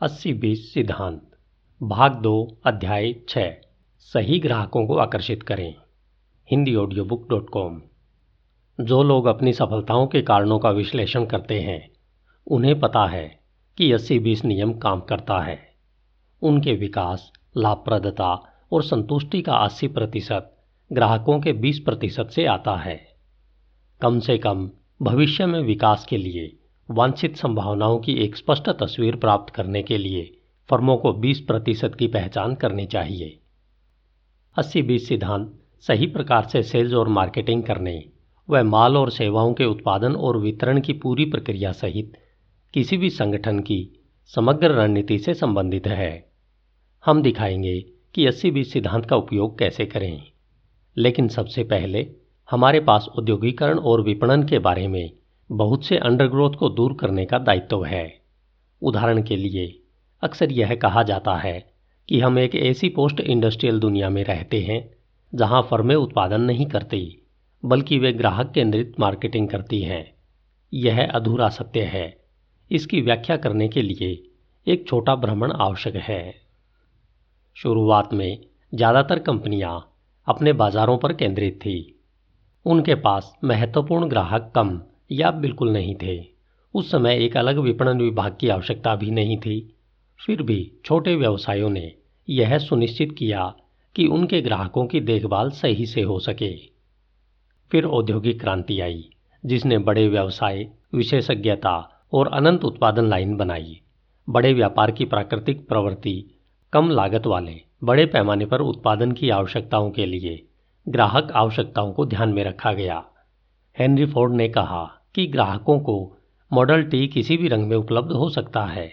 अस्सी बीस सिद्धांत, भाग दो, अध्याय छः सही ग्राहकों को आकर्षित करें। Hindi audio book dot com जो लोग अपनी सफलताओं के कारणों का विश्लेषण करते हैं, उन्हें पता है कि अस्सी बीस नियम काम करता है। उनके विकास, लाभप्रदता और संतुष्टि का अस्सी प्रतिशत ग्राहकों के बीस प्रतिशत से आता है। कम से कम भविष्य में विकास के लिए वांछित संभावनाओं की एक स्पष्ट तस्वीर प्राप्त करने के लिए फर्मों को 20 प्रतिशत की पहचान करनी चाहिए। अस्सी बीस सिद्धांत सही प्रकार से सेल्स और मार्केटिंग करने व माल और सेवाओं के उत्पादन और वितरण की पूरी प्रक्रिया सहित किसी भी संगठन की समग्र रणनीति से संबंधित है। हम दिखाएँगे कि अस्सी बीस सिद्धांत का उपयोग कैसे करें। लेकिन सबसे पहले हमारे पास औद्योगिकरण और विपणन के बारे में बहुत से अंडरग्रोथ को दूर करने का दायित्व है। उदाहरण के लिए, अक्सर यह कहा जाता है कि हम एक ऐसी पोस्ट इंडस्ट्रियल दुनिया में रहते हैं, जहाँ फर्में उत्पादन नहीं करती, बल्कि वे ग्राहक केंद्रित मार्केटिंग करती हैं। यह अधूरा सत्य है। इसकी व्याख्या करने के लिए एक छोटा भ्रमण आवश्यक है। शुरुआत में ज़्यादातर कंपनियाँ अपने बाजारों पर केंद्रित थी। उनके पास महत्वपूर्ण ग्राहक कम या बिल्कुल नहीं थे। उस समय एक अलग विपणन विभाग की आवश्यकता भी नहीं थी। फिर भी छोटे व्यवसायों ने यह सुनिश्चित किया कि उनके ग्राहकों की देखभाल सही से हो सके। फिर औद्योगिक क्रांति आई, जिसने बड़े व्यवसाय, विशेषज्ञता और अनंत उत्पादन लाइन बनाई। बड़े व्यापार की प्राकृतिक प्रवृत्ति, कम लागत वाले, बड़े पैमाने पर उत्पादन की आवश्यकताओं के लिए ग्राहक आवश्यकताओं को ध्यान में रखा गया। हेनरी फोर्ड ने कहा कि ग्राहकों को मॉडल टी किसी भी रंग में उपलब्ध हो सकता है।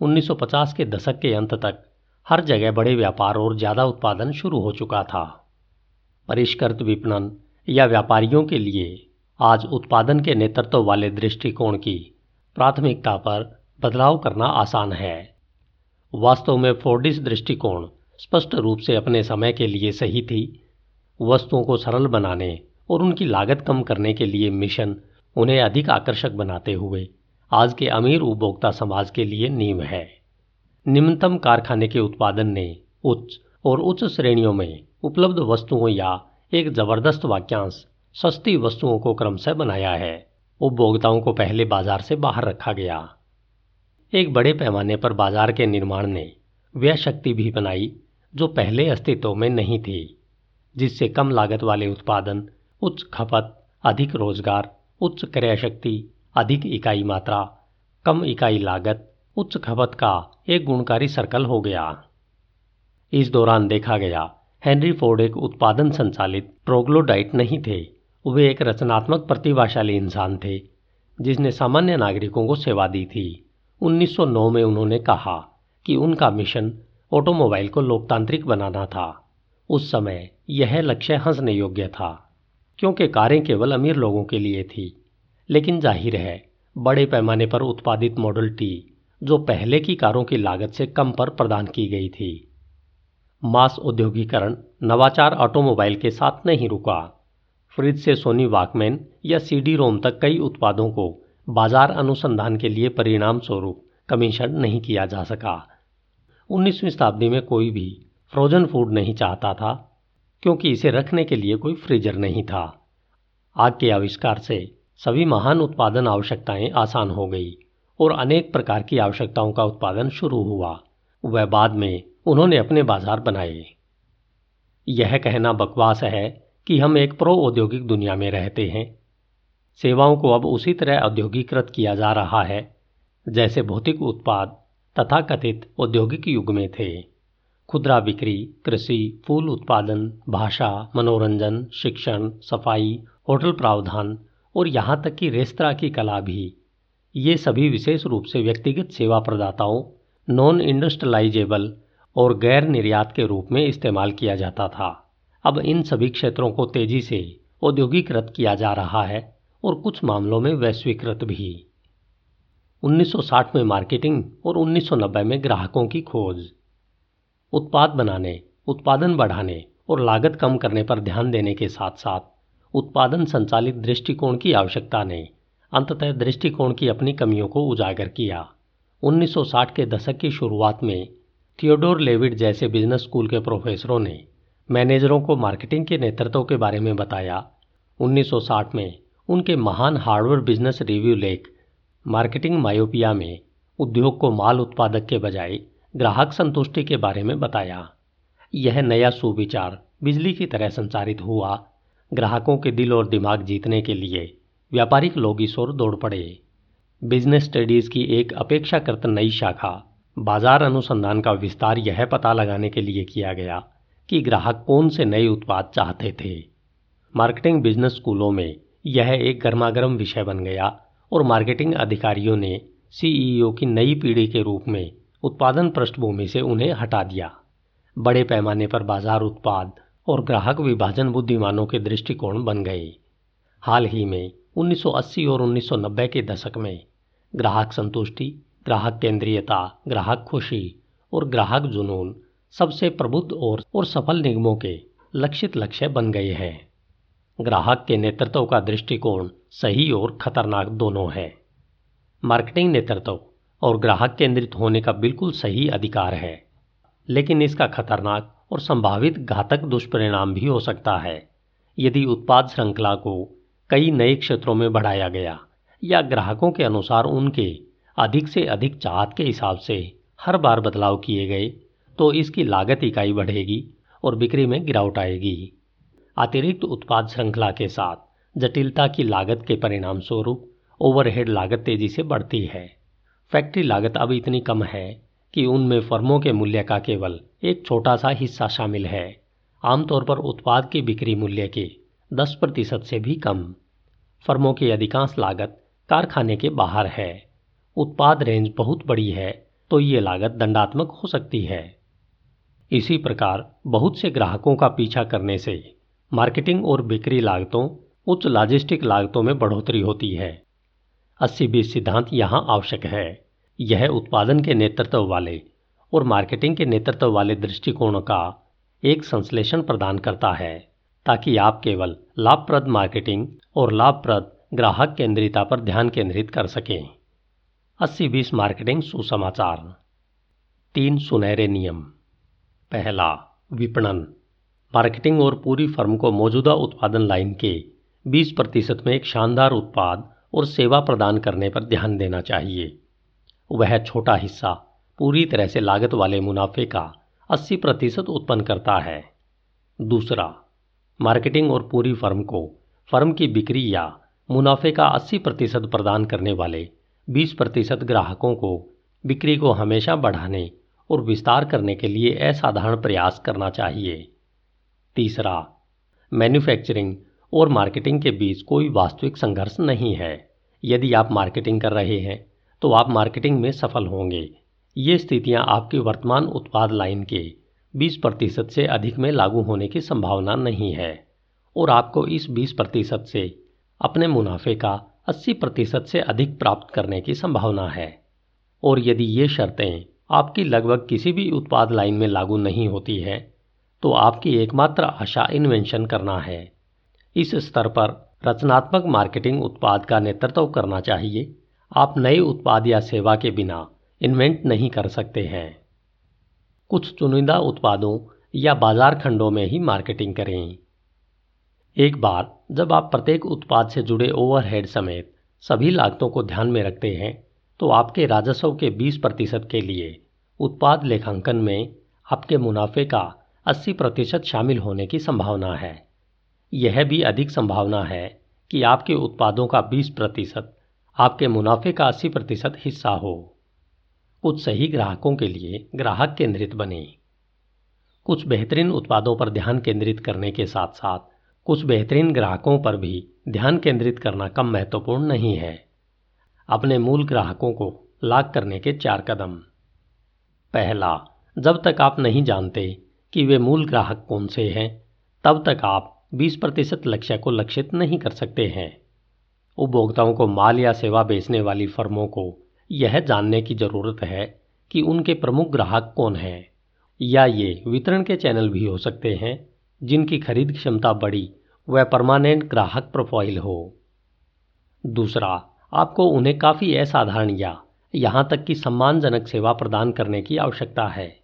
1950 के दशक के अंत तक हर जगह बड़े व्यापार और ज़्यादा उत्पादन शुरू हो चुका था। परिष्कृत विपणन या व्यापारियों के लिए आज उत्पादन के नेतृत्व वाले दृष्टिकोण की प्राथमिकता पर बदलाव करना आसान है। वास्तव में फोर्डिस दृष्टिकोण स्पष्ट रूप से अपने समय के लिए सही थी। वस्तुओं को सरल बनाने और उनकी लागत कम करने के लिए मिशन उन्हें अधिक आकर्षक बनाते हुए, आज के अमीर उपभोक्ता समाज के लिए नींव है। निम्नतम कारखाने के उत्पादन ने उच्च और उच्च श्रेणियों में उपलब्ध वस्तुओं या एक ज़बरदस्त वाक्यांश सस्ती वस्तुओं को क्रमशः बनाया है। उपभोक्ताओं को पहले बाज़ार से बाहर रखा गया। एक बड़े पैमाने पर बाज़ार के निर्माण ने वह शक्ति भी बनाई जो पहले अस्तित्व में नहीं थी, जिससे कम लागत वाले उत्पादन, उच्च खपत, अधिक रोज़गार उच्च क्रय शक्ति अधिक इकाई मात्रा, कम इकाई लागत, उच्च खपत का एक गुणकारी सर्कल हो गया। इस दौरान देखा गया, हेनरी फोर्ड एक उत्पादन संचालित ट्रोग्लोडाइट नहीं थे। वे एक रचनात्मक प्रतिभाशाली इंसान थे, जिसने सामान्य नागरिकों को सेवा दी थी। 1909 में उन्होंने कहा कि उनका मिशन ऑटोमोबाइल को लोकतांत्रिक बनाना था। उस समय यह लक्ष्य हंसने योग्य था। क्योंकि कारें केवल अमीर लोगों के लिए थी। लेकिन ज़ाहिर है, बड़े पैमाने पर उत्पादित मॉडल टी, जो पहले की कारों की लागत से कम पर प्रदान की गई थी। मास औद्योगिकरण नवाचार ऑटोमोबाइल के साथ नहीं रुका। फ्रिज से सोनी वाकमैन या सीडी रोम तक कई उत्पादों को बाज़ार अनुसंधान के लिए परिणाम स्वरूप कमीशन नहीं किया जा सका। 19वीं शताब्दी में कोई भी फ्रोजन फ़ूड नहीं चाहता था। क्योंकि इसे रखने के लिए कोई फ्रीजर नहीं था। आग के आविष्कार से सभी महान उत्पादन आवश्यकताएँ आसान हो गई और अनेक प्रकार की आवश्यकताओं का उत्पादन शुरू हुआ। वह बाद में उन्होंने अपने बाज़ार बनाए। यह कहना बकवास है कि हम एक प्रो औद्योगिक दुनिया में रहते हैं। सेवाओं को अब उसी तरह औद्योगिकृत किया जा रहा है, जैसे भौतिक उत्पाद तथा कथित औद्योगिक युग में थे। खुदरा बिक्री, कृषि, फूल उत्पादन, भाषा, मनोरंजन, शिक्षण, सफ़ाई, होटल प्रावधान और यहाँ तक कि रेस्तरा की कला भी। ये सभी विशेष रूप से व्यक्तिगत सेवा प्रदाताओं नॉन इंडस्ट्रलाइजेबल और गैर निर्यात के रूप में इस्तेमाल किया जाता था। अब इन सभी क्षेत्रों को तेज़ी से औद्योगिकृत किया जा रहा है और कुछ मामलों में वैश्वीकृत भी। 1960 में मार्केटिंग और 1990 में ग्राहकों की खोज। उत्पाद बनाने, उत्पादन बढ़ाने और लागत कम करने पर ध्यान देने के साथ साथ उत्पादन संचालित दृष्टिकोण की आवश्यकता ने अंततः दृष्टिकोण की अपनी कमियों को उजागर किया। 1960 के दशक की शुरुआत में थियोडोर लेविड जैसे बिज़नेस स्कूल के प्रोफेसरों ने मैनेजरों को मार्केटिंग के नेतृत्व के बारे में बताया। 1960 में उनके महान हार्डवेयर बिज़नेस रिव्यू लेख मार्केटिंग मायोपिया में उद्योग को माल उत्पादक के बजाय ग्राहक संतुष्टि के बारे में बताया। यह नया सुविचार बिजली की तरह संचारित हुआ। ग्राहकों के दिल और दिमाग जीतने के लिए व्यापारिक लोग इस ओर दौड़ पड़े। बिज़नेस स्टडीज़ की एक अपेक्षाकृत नई शाखा, बाज़ार अनुसंधान का विस्तार यह पता लगाने के लिए किया गया कि ग्राहक कौन से नए उत्पाद चाहते थे। मार्केटिंग बिज़नेस स्कूलों में यह एक गर्मागर्म विषय बन गया और मार्केटिंग अधिकारियों ने, सीईओ की नई पीढ़ी के रूप में उत्पादन पृष्ठभूमि से उन्हें हटा दिया। बड़े पैमाने पर बाज़ार उत्पाद और ग्राहक विभाजन बुद्धिमानों के दृष्टिकोण बन गए। हाल ही में 1980 और 1990 के दशक में ग्राहक संतुष्टि, ग्राहक केंद्रीयता, ग्राहक खुशी और ग्राहक जुनून सबसे प्रबुद्ध और और सफल निगमों के लक्षित लक्ष्य बन गए हैं। ग्राहक के नेतृत्व का दृष्टिकोण सही और खतरनाक दोनों है। मार्केटिंग नेतृत्व और ग्राहक केंद्रित होने का बिल्कुल सही अधिकार है। लेकिन इसका खतरनाक और संभावित घातक दुष्परिणाम भी हो सकता है। यदि उत्पाद श्रृंखला को कई नए क्षेत्रों में बढ़ाया गया या ग्राहकों के अनुसार उनके अधिक से अधिक चाहत के हिसाब से हर बार बदलाव किए गए तो इसकी लागत इकाई बढ़ेगी और बिक्री में गिरावट आएगी। अतिरिक्त उत्पाद श्रृंखला के साथ जटिलता की लागत के परिणाम स्वरूप ओवरहेड लागत तेज़ी से बढ़ती है। फैक्ट्री लागत अब इतनी कम है कि उनमें फर्मों के मूल्य का केवल एक छोटा सा हिस्सा शामिल है। आमतौर पर उत्पाद की बिक्री मूल्य के 10 प्रतिशत से भी कम। फर्मों की अधिकांश लागत कारखाने के बाहर है। उत्पाद रेंज बहुत बड़ी है तो ये लागत दंडात्मक हो सकती है। इसी प्रकार बहुत से ग्राहकों का पीछा करने से मार्केटिंग और बिक्री लागतों, उच्च लॉजिस्टिक लागतों में बढ़ोतरी होती है। अस्सी बीस सिद्धांत यहाँ आवश्यक है। यह उत्पादन के नेतृत्व वाले और मार्केटिंग के नेतृत्व वाले दृष्टिकोण का एक संश्लेषण प्रदान करता है, ताकि आप केवल लाभप्रद मार्केटिंग और लाभप्रद ग्राहक केंद्रिता पर ध्यान केंद्रित कर सकें। अस्सी बीस मार्केटिंग सुसमाचार। तीन सुनहरे नियम। पहला, विपणन। मार्केटिंग और पूरी फर्म को मौजूदा उत्पादन लाइन के 20 प्रतिशत में एक शानदार उत्पाद और सेवा प्रदान करने पर ध्यान देना चाहिए। वह छोटा हिस्सा पूरी तरह से लागत वाले मुनाफे का 80 प्रतिशत उत्पन्न करता है। दूसरा, मार्केटिंग और पूरी फर्म को फर्म की बिक्री या मुनाफे का 80 प्रतिशत प्रदान करने वाले 20 प्रतिशत ग्राहकों को बिक्री को हमेशा बढ़ाने और विस्तार करने के लिए असाधारण प्रयास करना चाहिए। तीसरा, मैन्युफैक्चरिंग और मार्केटिंग के बीच कोई वास्तविक संघर्ष नहीं है। यदि आप मार्केटिंग कर रहे हैं तो आप मार्केटिंग में सफल होंगे। ये स्थितियाँ आपकी वर्तमान उत्पाद लाइन के 20 प्रतिशत से अधिक में लागू होने की संभावना नहीं है, और आपको इस 20 प्रतिशत से अपने मुनाफे का 80 प्रतिशत से अधिक प्राप्त करने की संभावना है। और यदि ये शर्तें आपकी लगभग किसी भी उत्पाद लाइन में लागू नहीं होती है तो आपकी एकमात्र आशा इन्वेंशन करना है। इस स्तर पर रचनात्मक मार्केटिंग उत्पाद का नेतृत्व करना चाहिए। आप नए उत्पाद या सेवा के बिना इन्वेंट नहीं कर सकते हैं। कुछ चुनिंदा उत्पादों या बाज़ार खंडों में ही मार्केटिंग करें। एक बार जब आप प्रत्येक उत्पाद से जुड़े ओवरहेड समेत सभी लागतों को ध्यान में रखते हैं तो आपके राजस्व के 20 प्रतिशत के लिए उत्पाद लेखांकन में आपके मुनाफे का 80 प्रतिशत शामिल होने की संभावना है। यह भी अधिक संभावना है कि आपके उत्पादों का 20 प्रतिशत, आपके मुनाफे का 80 प्रतिशत हिस्सा हो। कुछ सही ग्राहकों के लिए ग्राहक केंद्रित बने। कुछ बेहतरीन उत्पादों पर ध्यान केंद्रित करने के साथ साथ कुछ बेहतरीन ग्राहकों पर भी ध्यान केंद्रित करना कम महत्वपूर्ण नहीं है। अपने मूल ग्राहकों को लाग करने के चार कदम। पहला, जब तक आप नहीं जानते कि वे मूल ग्राहक कौन से हैं, तब तक आप 20 प्रतिशत लक्ष्य को लक्षित नहीं कर सकते हैं। उपभोक्ताओं को माल या सेवा बेचने वाली फर्मों को यह जानने की ज़रूरत है कि उनके प्रमुख ग्राहक कौन हैं, या ये वितरण के चैनल भी हो सकते हैं, जिनकी खरीद क्षमता बड़ी व परमानेंट ग्राहक प्रोफ़ाइल हो। दूसरा, आपको उन्हें काफ़ी असाधारण या यहाँ तक कि सम्मानजनक सेवा प्रदान करने की आवश्यकता है।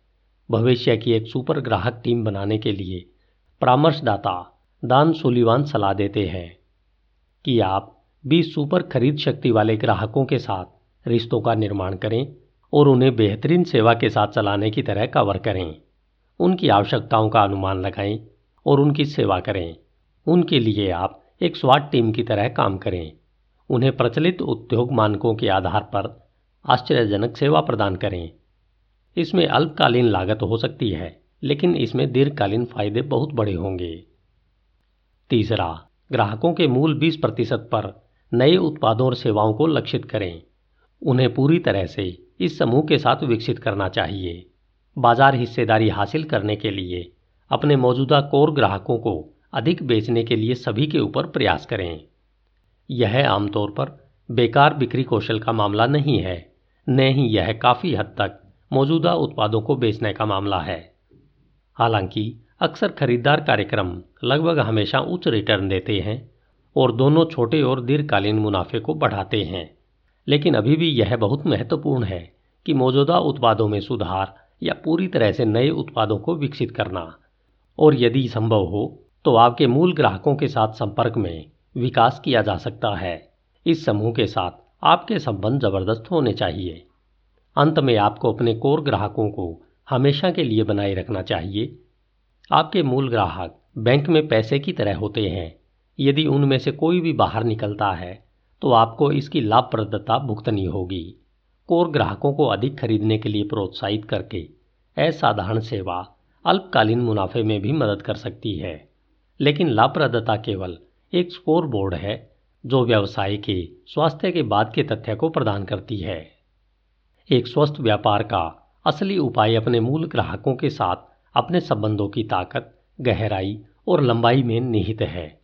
भविष्य की एक सुपर ग्राहक टीम बनाने के लिए परामर्शदाता दान सुलीवान सलाह देते हैं कि आप 20 सुपर खरीद शक्ति वाले ग्राहकों के साथ रिश्तों का निर्माण करें और उन्हें बेहतरीन सेवा के साथ चलाने की तरह कवर करें। उनकी आवश्यकताओं का अनुमान लगाएँ और उनकी सेवा करें। उनके लिए आप एक स्वाट टीम की तरह काम करें। उन्हें प्रचलित उद्योग मानकों के आधार पर आश्चर्यजनक सेवा प्रदान करें। इसमें अल्पकालीन लागत हो सकती है, लेकिन इसमें दीर्घकालीन फ़ायदे बहुत बड़े होंगे। तीसरा, ग्राहकों के मूल 20 प्रतिशत पर नए उत्पादों और सेवाओं को लक्षित करें। उन्हें पूरी तरह से इस समूह के साथ विकसित करना चाहिए। बाज़ार हिस्सेदारी हासिल करने के लिए अपने मौजूदा कोर ग्राहकों को अधिक बेचने के लिए सभी के ऊपर प्रयास करें। यह आमतौर पर बेकार बिक्री कौशल का मामला नहीं है, न ही यह काफ़ी हद तक मौजूदा उत्पादों को बेचने का मामला है। हालाँकि अक्सर खरीदार कार्यक्रम लगभग हमेशा उच्च रिटर्न देते हैं और दोनों छोटे और दीर्घकालीन मुनाफे को बढ़ाते हैं। लेकिन अभी भी यह बहुत महत्वपूर्ण है कि मौजूदा उत्पादों में सुधार या पूरी तरह से नए उत्पादों को विकसित करना। और यदि संभव हो तो आपके मूल ग्राहकों के साथ संपर्क में विकास किया जा सकता है। इस समूह के साथ आपके संबंध ज़बरदस्त होने चाहिए। अंत में आपको अपने कोर ग्राहकों को हमेशा के लिए बनाए रखना चाहिए। आपके मूल ग्राहक बैंक में पैसे की तरह होते हैं। यदि उनमें से कोई भी बाहर निकलता है तो आपको इसकी लाभप्रदता भुगतनी होगी। कोर ग्राहकों को अधिक खरीदने के लिए प्रोत्साहित करके असाधारण सेवा अल्पकालीन मुनाफे में भी मदद कर सकती है। लेकिन लाभप्रदता केवल एक स्कोर बोर्ड है, जो व्यवसाय के स्वास्थ्य के बाद के तथ्य को प्रदान करती है। एक स्वस्थ व्यापार का असली उपाय अपने मूल ग्राहकों के साथ अपने संबंधों की ताकत, गहराई और लंबाई में निहित है।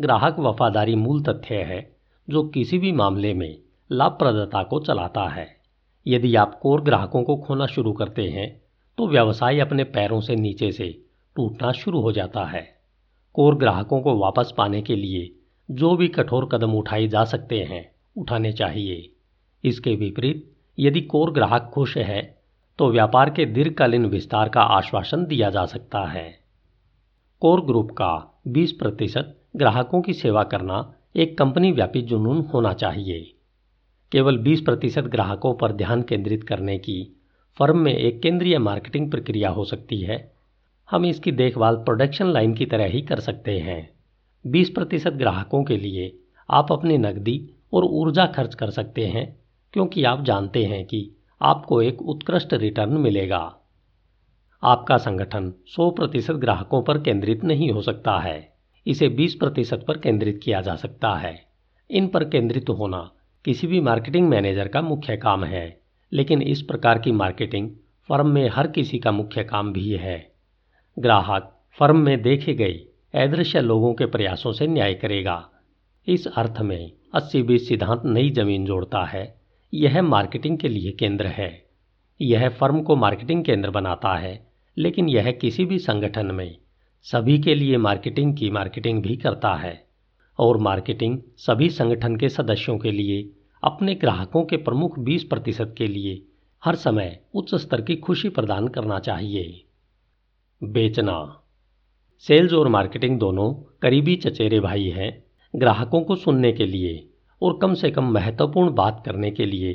ग्राहक वफादारी मूल तथ्य है, जो किसी भी मामले में लाभप्रदता को चलाता है। यदि आप कोर ग्राहकों को खोना शुरू करते हैं तो व्यवसाय अपने पैरों से नीचे से टूटना शुरू हो जाता है। कोर ग्राहकों को वापस पाने के लिए जो भी कठोर कदम उठाए जा सकते हैं, उठाने चाहिए। इसके विपरीत, यदि कोर ग्राहक खुश है तो व्यापार के दीर्घकालीन विस्तार का आश्वासन दिया जा सकता है। कोर ग्रुप का 20 प्रतिशत ग्राहकों की सेवा करना एक कंपनी व्यापी जुनून होना चाहिए। केवल 20 प्रतिशत ग्राहकों पर ध्यान केंद्रित करने की फर्म में एक केंद्रीय मार्केटिंग प्रक्रिया हो सकती है। हम इसकी देखभाल प्रोडक्शन लाइन की तरह ही कर सकते हैं। 20 प्रतिशत ग्राहकों के लिए आप अपनी नकदी और ऊर्जा खर्च कर सकते हैं, क्योंकि आप जानते हैं कि आपको एक उत्कृष्ट रिटर्न मिलेगा। आपका संगठन 100 प्रतिशत ग्राहकों पर केंद्रित नहीं हो सकता है। इसे 20 प्रतिशत पर केंद्रित किया जा सकता है। इन पर केंद्रित होना किसी भी मार्केटिंग मैनेजर का मुख्य काम है, लेकिन इस प्रकार की मार्केटिंग फर्म में हर किसी का मुख्य काम भी है। ग्राहक फर्म में देखे गए अदृश्य लोगों के प्रयासों से न्याय करेगा। इस अर्थ में अस्सी बीस सिद्धांत नई ज़मीन जोड़ता है। यह मार्केटिंग के लिए केंद्र है। यह फर्म को मार्केटिंग केंद्र बनाता है, लेकिन यह किसी भी संगठन में सभी के लिए मार्केटिंग की मार्केटिंग भी करता है और मार्केटिंग सभी संगठन के सदस्यों के लिए, अपने ग्राहकों के प्रमुख 20 प्रतिशत के लिए हर समय उच्च स्तर की खुशी प्रदान करना चाहिए। बेचना। सेल्स और मार्केटिंग दोनों करीबी चचेरे भाई हैं। ग्राहकों को सुनने के लिए और कम से कम महत्वपूर्ण बात करने के लिए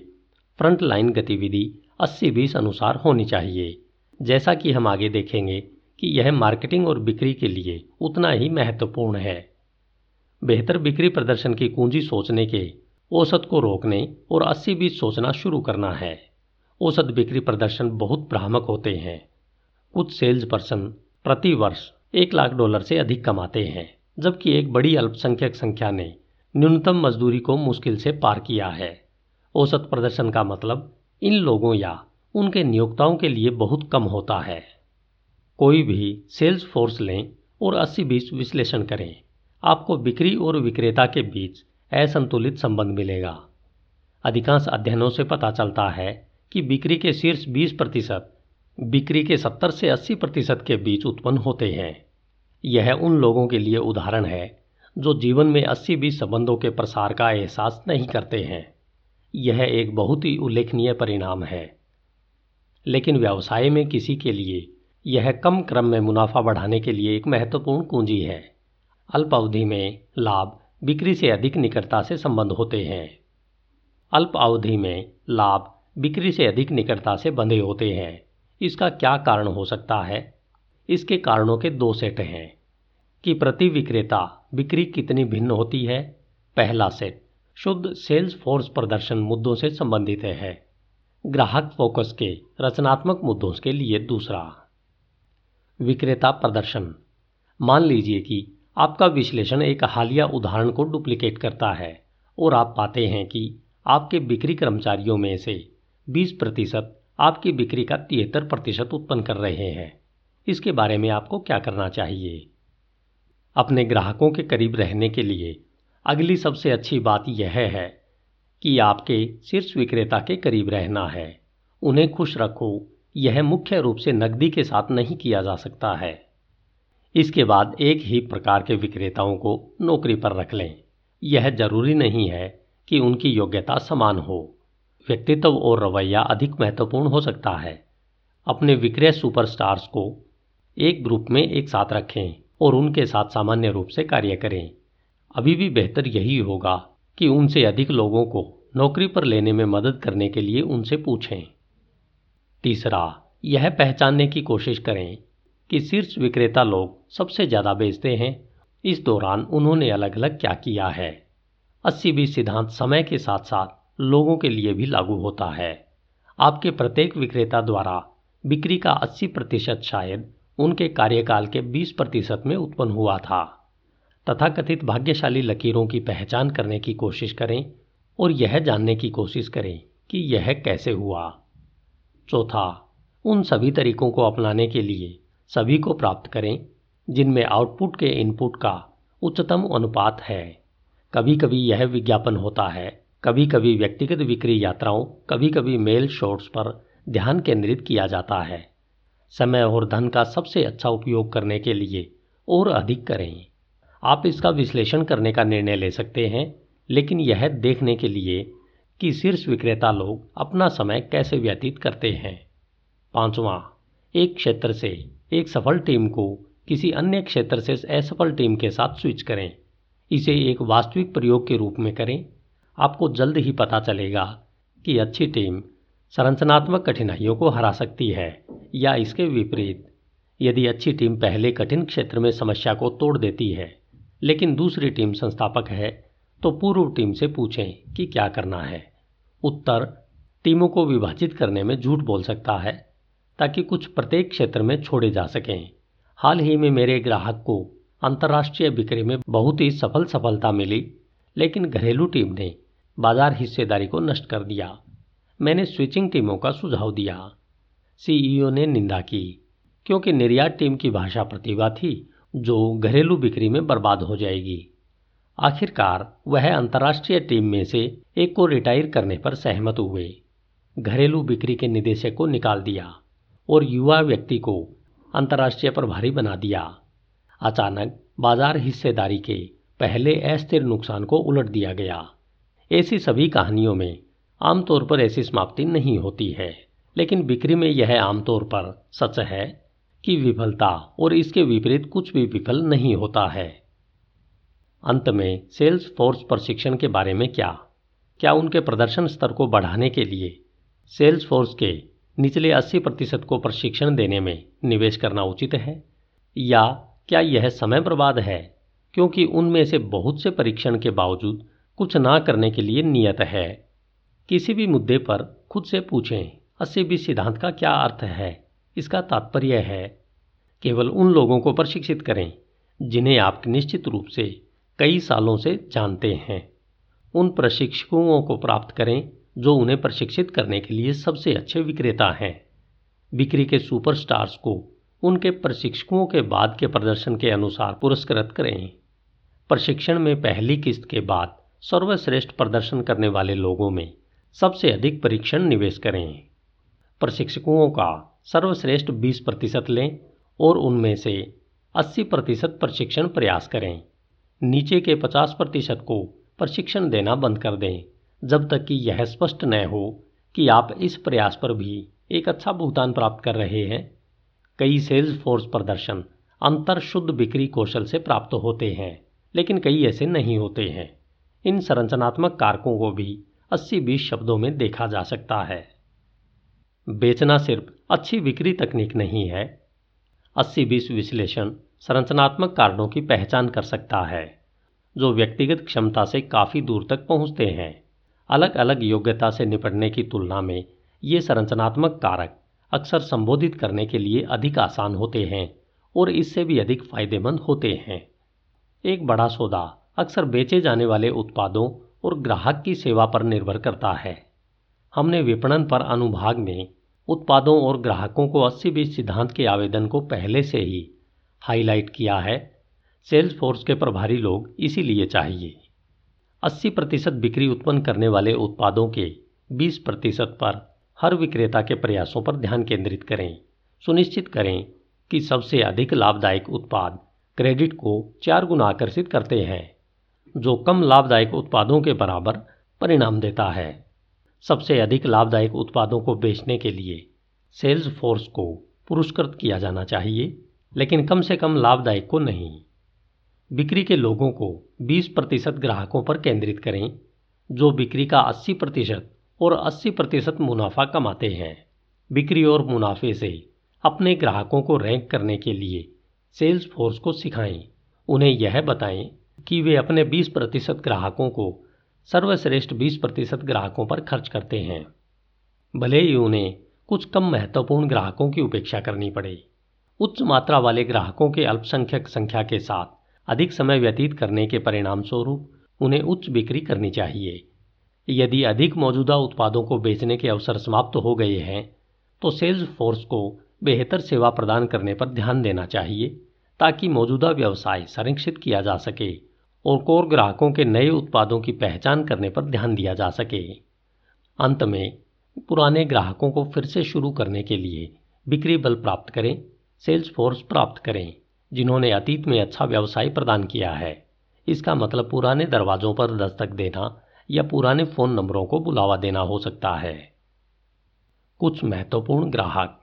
फ्रंट लाइन गतिविधि 80-20 अनुसार होनी चाहिए। जैसा कि हम आगे देखेंगे कि यह मार्केटिंग और बिक्री के लिए उतना ही महत्वपूर्ण है। बेहतर बिक्री प्रदर्शन की कुंजी सोचने के औसत को रोकने और अस्सी बीस सोचना शुरू करना है। औसत बिक्री प्रदर्शन बहुत भ्रामक होते हैं। कुछ सेल्स पर्सन प्रति वर्ष एक लाख डॉलर से अधिक कमाते हैं, जबकि एक बड़ी अल्पसंख्यक संख्या ने न्यूनतम मजदूरी को मुश्किल से पार किया है। औसत प्रदर्शन का मतलब इन लोगों या उनके नियोक्ताओं के लिए बहुत कम होता है। कोई भी सेल्स फोर्स लें और अस्सी बीस विश्लेषण करें। आपको बिक्री और विक्रेता के बीच असंतुलित संबंध मिलेगा। अधिकांश अध्ययनों से पता चलता है कि बिक्री के शीर्ष 20 प्रतिशत, बिक्री के 70 से 80 प्रतिशत के बीच उत्पन्न होते हैं। यह उन लोगों के लिए उदाहरण है जो जीवन में 80 बीस संबंधों के प्रसार का एहसास नहीं करते हैं। यह एक बहुत ही उल्लेखनीय परिणाम है। लेकिन व्यवसाय में किसी के लिए यह कम क्रम में मुनाफा बढ़ाने के लिए एक महत्वपूर्ण कुंजी है। अल्प अवधि में लाभ बिक्री से अधिक निकटता से संबंध होते हैं। अल्प अवधि में लाभ बिक्री से अधिक निकटता से बंधे होते हैं। इसका क्या कारण हो सकता है? इसके कारणों के दो सेट हैं कि प्रति विक्रेता बिक्री कितनी भिन्न होती है? पहला सेट। शुद्ध सेल्स फोर्स प्रदर्शन मुद्दों से संबंधित है। ग्राहक फोकस के रचनात्मक मुद्दों के लिए दूसरा। विक्रेता प्रदर्शन। मान लीजिए कि आपका विश्लेषण एक हालिया उदाहरण को डुप्लीकेट करता है और आप पाते हैं कि आपके बिक्री कर्मचारियों में से 20 प्रतिशत आपकी बिक्री का तिहत्तर प्रतिशत उत्पन्न कर रहे हैं। इसके बारे में आपको क्या करना चाहिए? अपने ग्राहकों के करीब रहने के लिए। अगली सबसे अच्छी बात यह है कि आपके शीर्ष विक्रेता के करीब रहना है। उन्हें खुश रखो, यह मुख्य रूप से नकदी के साथ नहीं किया जा सकता है। इसके बाद एक ही प्रकार के विक्रेताओं को नौकरी पर रख लें। यह ज़रूरी नहीं है कि उनकी योग्यता समान हो। व्यक्तित्व और रवैया अधिक महत्वपूर्ण हो सकता है। अपने विक्रय सुपरस्टार्स को एक ग्रुप में एक साथ रखें। और उनके साथ सामान्य रूप से कार्य करें। अभी भी बेहतर यही होगा कि उनसे अधिक लोगों को नौकरी पर लेने में मदद करने के लिए उनसे पूछें। तीसरा, यह पहचानने की कोशिश करें कि शीर्ष विक्रेता लोग सबसे ज़्यादा बेचते हैं। इस दौरान उन्होंने अलग अलग क्या किया है? अस्सी बीस सिद्धांत समय के साथ साथ लोगों के लिए भी लागू होता है। आपके प्रत्येक विक्रेता द्वारा बिक्री का 80 प्रतिशत शायद उनके कार्यकाल के 20 प्रतिशत में उत्पन्न हुआ था। तथा कथित भाग्यशाली लकीरों की पहचान करने की कोशिश करें और यह जानने की कोशिश करें कि यह कैसे हुआ। चौथा, उन सभी तरीकों को अपनाने के लिए सभी को प्राप्त करें जिनमें आउटपुट के इनपुट का उच्चतम अनुपात है। कभी कभी यह विज्ञापन होता है। कभी कभी व्यक्तिगत विक्री यात्राओं कभी कभी मेल शॉर्ट्स पर ध्यान केंद्रित किया जाता है। समय और धन का सबसे अच्छा उपयोग करने के लिए और अधिक करें। आप इसका विश्लेषण करने का निर्णय ले सकते हैं, लेकिन यह देखने के लिए कि शीर्ष विक्रेता लोग अपना समय कैसे व्यतीत करते हैं। पांचवा, एक क्षेत्र से एक सफल टीम को किसी अन्य क्षेत्र से असफल टीम के साथ स्विच करें। इसे एक वास्तविक प्रयोग के रूप में करें। आपको जल्द ही पता चलेगा कि अच्छी टीम संरचनात्मक कठिनाइयों को हरा सकती है, या इसके विपरीत, यदि अच्छी टीम पहले कठिन क्षेत्र में समस्या को तोड़ देती है, लेकिन दूसरी टीम संस्थापक है तो पूर्व टीम से पूछें कि क्या करना है। उत्तर, टीमों को विभाजित करने में झूठ बोल सकता है, ताकि कुछ प्रत्येक क्षेत्र में छोड़े जा सकें। हाल ही में मेरे ग्राहक को अंतर्राष्ट्रीय बिक्री में बहुत ही सफल सफलता मिली, लेकिन घरेलू टीम ने बाज़ार हिस्सेदारी को नष्ट कर दिया। मैंने स्विचिंग टीमों का सुझाव दिया। सीईओ ने निंदा की, क्योंकि निर्यात टीम की भाषा प्रतिभा थी, जो घरेलू बिक्री में बर्बाद हो जाएगी। आखिरकार, वह अंतर्राष्ट्रीय टीम में से एक को रिटायर करने पर सहमत हुए। घरेलू बिक्री के निदेशक को निकाल दिया और युवा व्यक्ति को अंतर्राष्ट्रीय प्रभारी बना दिया। अचानक, बाज़ार हिस्सेदारी के पहले अस्थिर नुकसान को उलट दिया गया। ऐसी सभी कहानियों में आमतौर पर ऐसी समाप्ति नहीं होती है। लेकिन बिक्री में यह आमतौर पर सच है कि विफलता और इसके विपरीत कुछ भी विफल नहीं होता है। अंत में, सेल्स फोर्स प्रशिक्षण के बारे में क्या? क्या उनके प्रदर्शन स्तर को बढ़ाने के लिए सेल्स फोर्स के निचले 80 प्रतिशत को प्रशिक्षण देने में निवेश करना उचित है? या क्या यह समय बर्बाद है क्योंकि उनमें से बहुत से परीक्षण के बावजूद कुछ ना करने के लिए नियत है? किसी भी मुद्दे पर खुद से पूछें। अस्सी बीस सिद्धांत का क्या अर्थ है? इसका तात्पर्य है, केवल उन लोगों को प्रशिक्षित करें, जिन्हें आप निश्चित रूप से कई सालों से जानते हैं। उन प्रशिक्षकों को प्राप्त करें, जो उन्हें प्रशिक्षित करने के लिए सबसे अच्छे विक्रेता हैं। बिक्री के सुपरस्टार्स को उनके प्रशिक्षकों के बाद के प्रदर्शन के अनुसार पुरस्कृत करें। प्रशिक्षण में पहली किस्त के बाद सर्वश्रेष्ठ प्रदर्शन करने वाले लोगों में सबसे अधिक परीक्षण निवेश करें। प्रशिक्षकों का सर्वश्रेष्ठ 20 प्रतिशत लें और उनमें से 80 प्रतिशत प्रशिक्षण प्रयास करें। नीचे के 50 प्रतिशत को प्रशिक्षण देना बंद कर दें, जब तक कि यह स्पष्ट न हो कि आप इस प्रयास पर भी एक अच्छा भुगतान प्राप्त कर रहे हैं। कई सेल्स फोर्स प्रदर्शन अंतर शुद्ध बिक्री कौशल से प्राप्त होते हैं, लेकिन कई ऐसे नहीं होते हैं। इन संरचनात्मक कारकों को भी अस्सी बीस शब्दों में देखा जा सकता है। बेचना सिर्फ़ अच्छी बिक्री तकनीक नहीं है। अस्सी बीस विश्लेषण संरचनात्मक कारणों की पहचान कर सकता है, जो व्यक्तिगत क्षमता से काफ़ी दूर तक पहुँचते हैं। अलग अलग योग्यता से निपटने की तुलना में ये संरचनात्मक कारक अक्सर संबोधित करने के लिए अधिक आसान होते हैं और इससे भी अधिक फ़ायदेमंद होते हैं। एक बड़ा सौदा अक्सर बेचे जाने वाले उत्पादों और ग्राहक की सेवा पर निर्भर करता है। हमने विपणन पर अनुभाग में उत्पादों और ग्राहकों को अस्सी बीस सिद्धांत के आवेदन को पहले से ही हाईलाइट किया है। सेल्स फोर्स के प्रभारी लोग इसीलिए चाहिए। 80 प्रतिशत बिक्री उत्पन्न करने वाले उत्पादों के 20 प्रतिशत पर हर विक्रेता के प्रयासों पर ध्यान केंद्रित करें। सुनिश्चित करें कि सबसे अधिक लाभदायक उत्पाद क्रेडिट को चार गुना आकर्षित करते हैं। जो कम लाभदायक उत्पादों के बराबर परिणाम देता है। सबसे अधिक लाभदायक उत्पादों को बेचने के लिए सेल्स फोर्स को पुरस्कृत किया जाना चाहिए, लेकिन कम से कम लाभदायक को नहीं। बिक्री के लोगों को 20 प्रतिशत ग्राहकों पर केंद्रित करें, जो बिक्री का 80 प्रतिशत और 80 प्रतिशत मुनाफा कमाते हैं। बिक्री और मुनाफे से अपने ग्राहकों को रैंक करने के लिए सेल्स फोर्स को सिखाएँ। उन्हें यह बताएँ कि वे अपने 20 प्रतिशत ग्राहकों को सर्वश्रेष्ठ 20 प्रतिशत ग्राहकों पर खर्च करते हैं। भले ही उन्हें कुछ कम महत्वपूर्ण ग्राहकों की उपेक्षा करनी पड़े। उच्च मात्रा वाले ग्राहकों के अल्पसंख्यक संख्या के साथ अधिक समय व्यतीत करने के परिणाम स्वरूप उन्हें उच्च बिक्री करनी चाहिए। यदि अधिक मौजूदा उत्पादों को बेचने के अवसर समाप्त हो गए हैं तो सेल्स फोर्स को बेहतर सेवा प्रदान करने पर ध्यान देना चाहिए, ताकि मौजूदा व्यवसाय संरक्षित किया जा सके। और कोर ग्राहकों के नए उत्पादों की पहचान करने पर ध्यान दिया जा सके। अंत में, पुराने ग्राहकों को फिर से शुरू करने के लिए बिक्री बल प्राप्त करें सेल्स फोर्स प्राप्त करें, जिन्होंने अतीत में अच्छा व्यवसाय प्रदान किया है। इसका मतलब पुराने दरवाजों पर दस्तक देना या पुराने फ़ोन नंबरों को बुलावा देना हो सकता है। कुछ महत्वपूर्ण ग्राहक।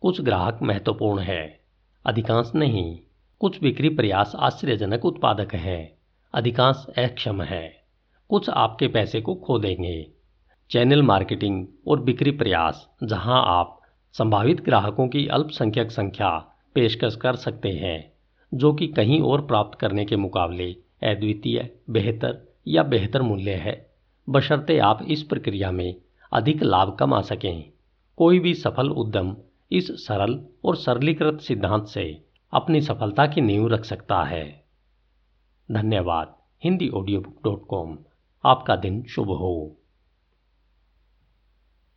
कुछ ग्राहक महत्वपूर्ण है, अधिकांश नहीं। कुछ बिक्री प्रयास आश्चर्यजनक उत्पादक हैं। अधिकांश अक्षम है। कुछ आपके पैसे को खो देंगे। चैनल मार्केटिंग और बिक्री प्रयास, जहाँ आप संभावित ग्राहकों की अल्पसंख्यक संख्या पेशकश कर सकते हैं, जो कि कहीं और प्राप्त करने के मुकाबले अद्वितीय, बेहतर या बेहतर मूल्य है। बशर्ते आप इस प्रक्रिया में अधिक लाभ कमा सकें। कोई भी सफल उद्यम इस सरल और सरलीकृत सिद्धांत से अपनी सफलता की नींव रख सकता है। धन्यवाद। Hindi audio book dot com आपका दिन शुभ हो।